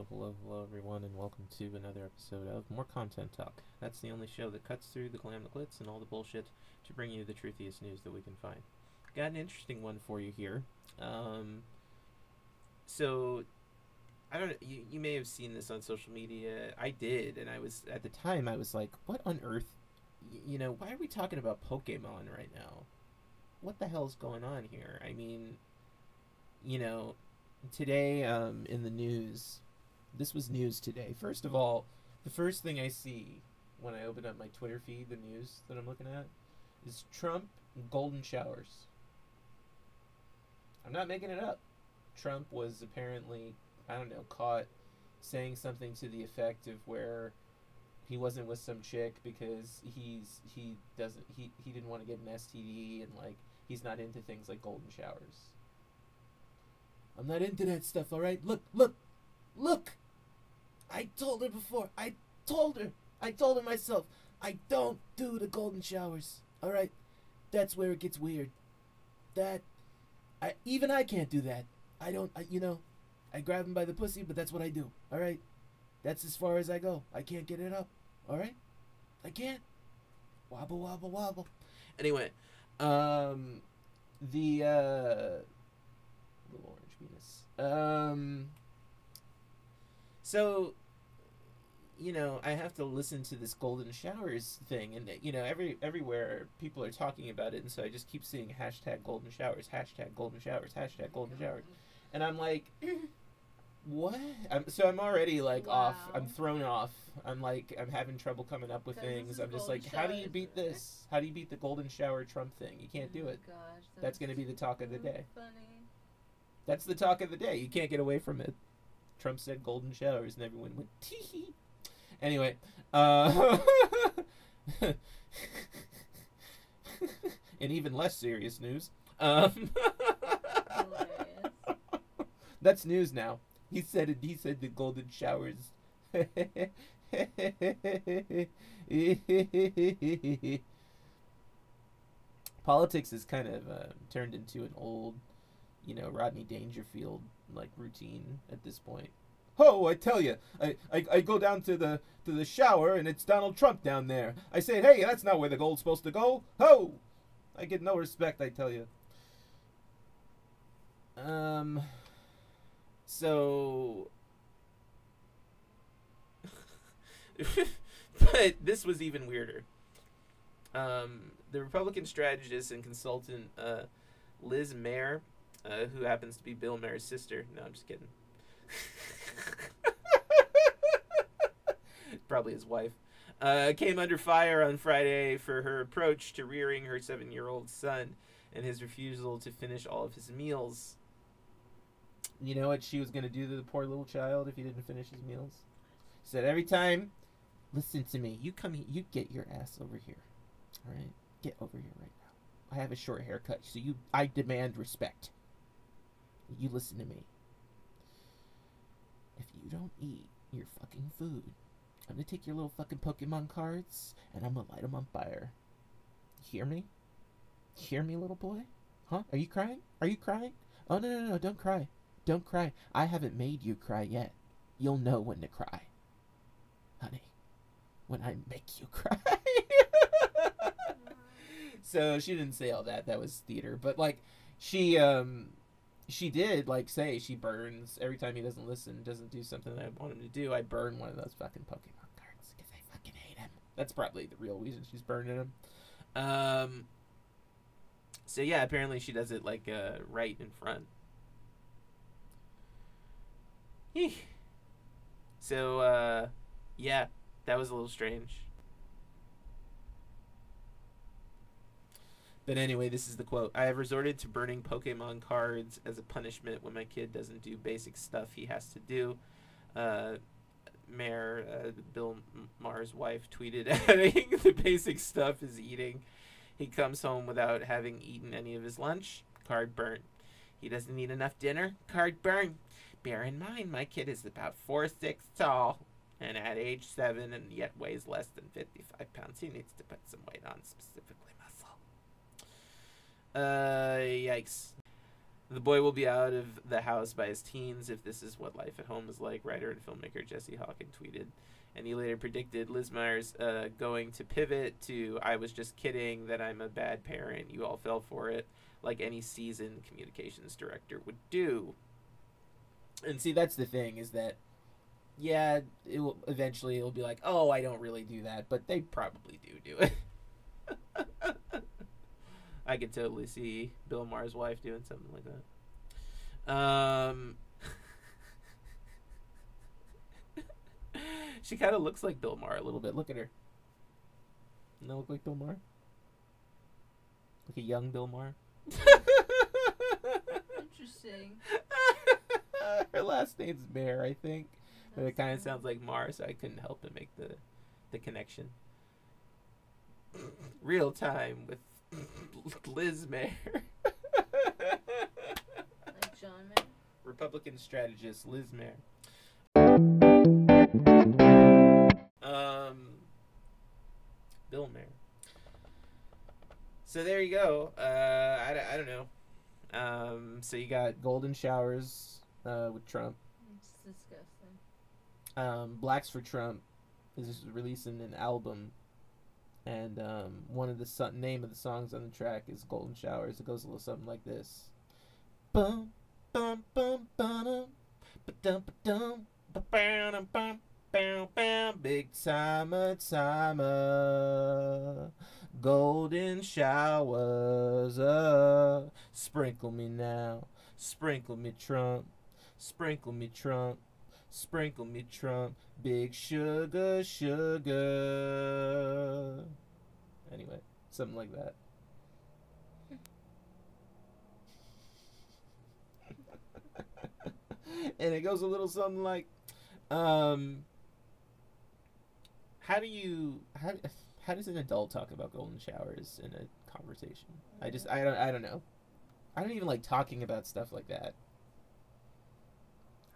everyone, and welcome to another episode of More Content Talk. That's the only show that cuts through the glam, the glitz, and all the bullshit to bring you the truthiest news that we can find. Got an interesting one for you here. Um, so, I don't you, you may have seen this on social media. I did, and I was, at the time, I was like, what on earth? Y- you know, why are we talking about Pokemon right now? What the hell's going on here? I mean, you know, today um, in the news, this was news today. First of all, the first thing I see when I open up my Twitter feed, the news that I'm looking at, is Trump golden showers. I'm not making it up. Trump was apparently, I don't know, caught saying something to the effect of where he wasn't with some chick because he's he doesn't he, he didn't want to get an STD and like he's not into things like golden showers. I'm not into that stuff, all right? Look, look, look. I told her before. I told her. I told her myself. I don't do the golden showers. All right? That's where it gets weird. That I even I can't do that. I don't I, you know, I grab him by the pussy, but that's what I do. All right? That's as far as I go. I can't get it up. All right? I can't. Wobble wobble wobble. Anyway, um the uh little orange penis. Um. So, you know, I have to listen to this golden showers thing, and you know, every everywhere people are talking about it, and so I just keep seeing hashtag golden showers, hashtag golden showers, hashtag golden showers, and I'm like, what? I'm, so I'm already like off. I'm thrown off. I'm like, I'm having trouble coming up with things. I'm just like, how do you beat this? How do you beat the golden shower Trump thing? You can't do Oh it. Gosh, That's gonna be the talk of the day. Funny. That's the talk of the day. You can't get away from it. Trump said golden showers, and everyone went tee hee. Anyway, uh, in even less serious news, um, that's news now. He said it. He said the golden showers. Politics has kind of uh, turned into an old, you know, Rodney Dangerfield like routine at this point. Oh, I tell you, I, I, I go down to the to the shower and it's Donald Trump down there. I say, hey, that's not where the gold's supposed to go. Ho! I get no respect, I tell you. Um. So. but this was even weirder. Um, the Republican strategist and consultant uh, Liz Mair, uh, who happens to be Bill Maher's sister. No, I'm just kidding. Probably his wife. Uh, came under fire on Friday for her approach to rearing her seven year old son and his refusal to finish all of his meals. You know what she was going to do to the poor little child if he didn't finish his meals? She said, Every time, listen to me. You come here, you get your ass over here. All right? Get over here right now. I have a short haircut, so you I demand respect. You listen to me. If you don't eat your fucking food, I'm gonna take your little fucking Pokemon cards and I'm gonna light them on fire. Hear me? Hear me, little boy? Huh? Are you crying? Are you crying? Oh no no no! Don't cry! Don't cry! I haven't made you cry yet. You'll know when to cry, honey. When I make you cry. so she didn't say all that. That was theater. But like, she um, she did like say she burns every time he doesn't listen, doesn't do something I want him to do. I burn one of those fucking Pokemon cards because I fucking hate him. That's probably the real reason she's burning him. Um. So yeah, apparently she does it like uh, right in front. Eeh. So uh, yeah, that was a little strange. But anyway, this is the quote. I have resorted to burning Pokemon cards as a punishment when my kid doesn't do basic stuff he has to do. Uh, Mayor uh, Bill Maher's wife tweeted, adding, "The basic stuff is eating. He comes home without having eaten any of his lunch. Card burnt. He doesn't eat enough dinner. Card burnt. Bear in mind, my kid is about four six tall, and at age seven, and yet weighs less than fifty-five pounds. He needs to put some weight on, specifically muscle." Uh, yikes. The boy will be out of the house by his teens if this is what life at home is like, writer and filmmaker Jesse Hawken tweeted. And he later predicted Liz Myers uh, going to pivot to I was just kidding that I'm a bad parent. You all fell for it, like any seasoned communications director would do. And see, that's the thing is that, yeah, it will eventually it'll be like, oh, I don't really do that, but they probably do do it. I could totally see Bill Maher's wife doing something like that. Um, she kind of looks like Bill Maher a little bit. Look at her. Doesn't that look like Bill Maher? Like a young Bill Maher. Interesting. her last name's Mair, I think. But it kind of sounds like Maher, so I couldn't help but make the the connection. Real time with Liz Mair. Like John Mayer. Republican strategist Liz Mair. um, Bill Mayer. So there you go. Uh, I, don't- I don't know. Um, So you got golden showers uh, with Trump. It's disgusting. Um, Blacks for Trump is releasing an album, and um, one of the name of the songs on the track is Golden Showers. It goes a little something like this. Bum bum bum ba-dum, ba-dum ba-bam, bum, Big timer, timer. Golden showers, uh, sprinkle me now, sprinkle me Trump, sprinkle me Trump. Sprinkle me Trump, big sugar, sugar. Anyway, something like that. and it goes a little something like, um, how do you how how does an adult talk about golden showers in a conversation? I just I don't I don't know. I don't even like talking about stuff like that.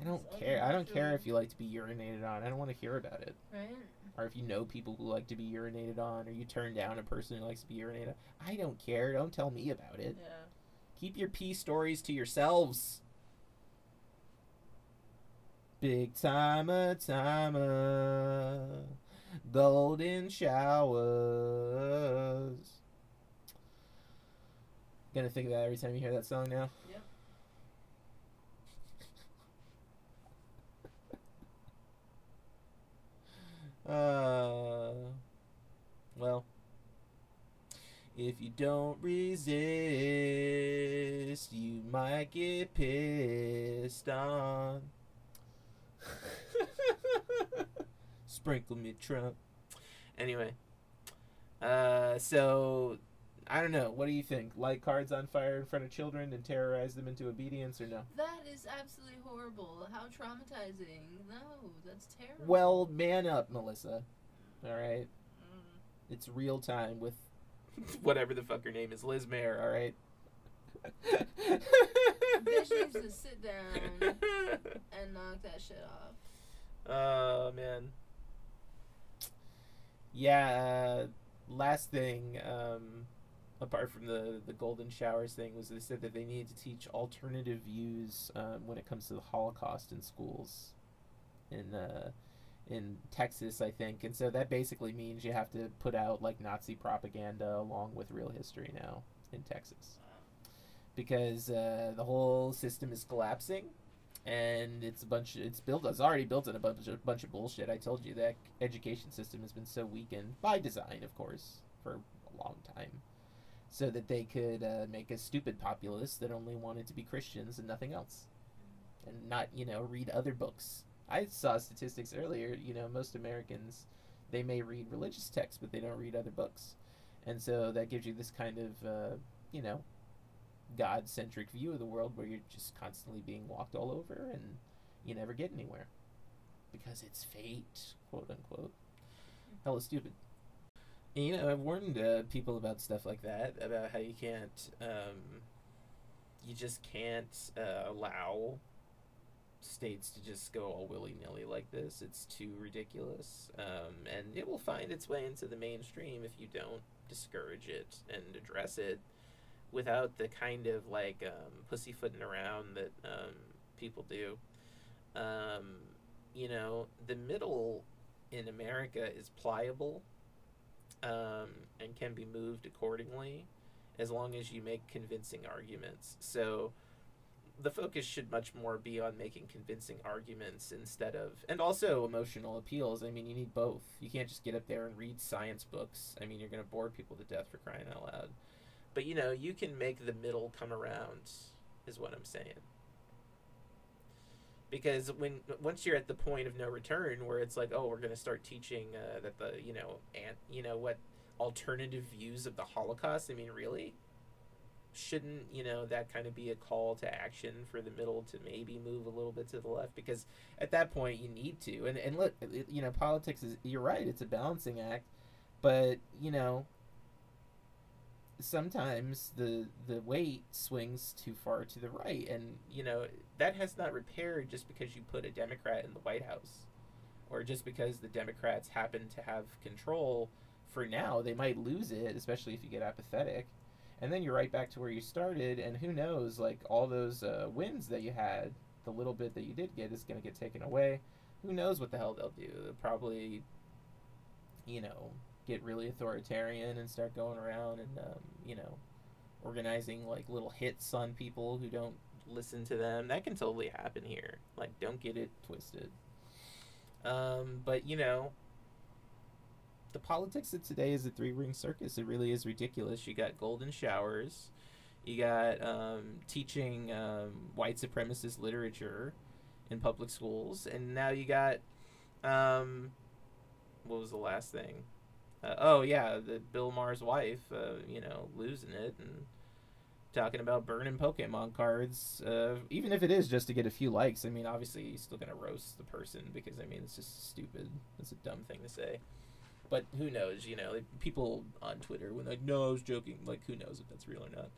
I don't care. I don't care if you like to be urinated on. I don't want to hear about it. Right? Or if you know people who like to be urinated on, or you turn down a person who likes to be urinated on. I don't care. Don't tell me about it. Yeah. Keep your pee stories to yourselves. Big timer, timer. Golden showers. Gonna think of that every time you hear that song now? Yep. Uh, well, if you don't resist, you might get pissed on. Sprinkle me, Trump. anyway. Uh, so I don't know. What do you think? Light cards on fire in front of children and terrorize them into obedience, or no? That is absolutely horrible. How traumatizing. No, that's terrible. Well, man up, Melissa. All right, Mm. it's real time with whatever the fuck her name is, Liz Mair. all right. Bitch needs to sit down and knock that shit off. Oh man. Yeah. Uh, last thing, um, apart from the the golden showers thing, was they said that they needed to teach alternative views um, when it comes to the Holocaust in schools, and uh, in Texas, I think, and so that basically means you have to put out like Nazi propaganda along with real history now in Texas, because uh, the whole system is collapsing. And it's a bunch. It's built. It's already built on a bunch of bunch of bullshit. I told you that education system has been so weakened by design, of course, for a long time, so that they could uh, make a stupid populace that only wanted to be Christians and nothing else, and not you know read other books. I saw statistics earlier. You know, most Americans they may read religious texts, but they don't read other books, and so that gives you this kind of uh, you know God centric view of the world where you're just constantly being walked all over and you never get anywhere because it's fate, quote unquote. Hella stupid. And, you know, I've warned uh, people about stuff like that, about how you can't, um, you just can't uh, allow states to just go all willy nilly like this. It's too ridiculous. Um, and it will find its way into the mainstream if you don't discourage it and address it. without the kind of like um, pussyfooting around that um, people do. Um, you know, the middle in America is pliable um, and can be moved accordingly as long as you make convincing arguments. So the focus should much more be on making convincing arguments instead of and also emotional appeals. I mean, you need both. You can't just get up there and read science books. I mean, you're going to bore people to death for crying out loud. but you know, you can make the middle come around is what I'm saying. Because when once you're at the point of no return where it's like, oh, we're going to start teaching uh, that the, you know, and you know what alternative views of the Holocaust, I mean, really? Shouldn't you know that kind of be a call to action for the middle to maybe move a little bit to the left? Because at that point you need to. And and look you know politics is you're right it's a balancing act. But you know sometimes the the weight swings too far to the right. And you know that has not repaired just because you put a democrat in the white house or just because the democrats happen to have control. For now they might lose it especially if you get apathetic and then you're right back to where you started and who knows like all those uh, wins that you had the little bit that you did get is going to get taken away. Who knows what the hell they'll do. They'll probably you know get really authoritarian and start going around and um, you know organizing like little hits on people who don't listen to them. That can totally happen here. Like don't get it twisted. Um, but you know the politics of today is a three ring circus. It really is ridiculous. You got golden showers, you got um, teaching um, white supremacist literature in public schools, and now you got um, what was the last thing? Uh, oh yeah, the Bill Maher's wife, uh, you know, losing it and talking about burning Pokemon cards, uh, even if it is just to get a few likes. I mean, obviously, you're still gonna roast the person because I mean, it's just stupid. It's a dumb thing to say. But who knows? You know, people on Twitter when like, no, I was joking. Like, who knows if that's real or not?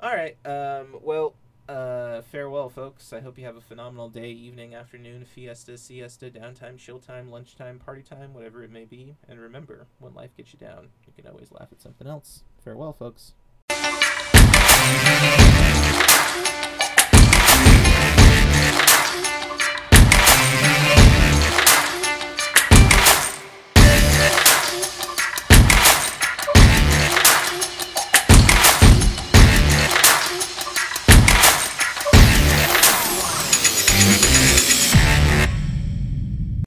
All right. Um, well, uh, farewell, folks. I hope you have a phenomenal day, evening, afternoon, fiesta, siesta, downtime, chill time, lunchtime, party time, whatever it may be. And remember, when life gets you down, you can always laugh at something else. Farewell, folks.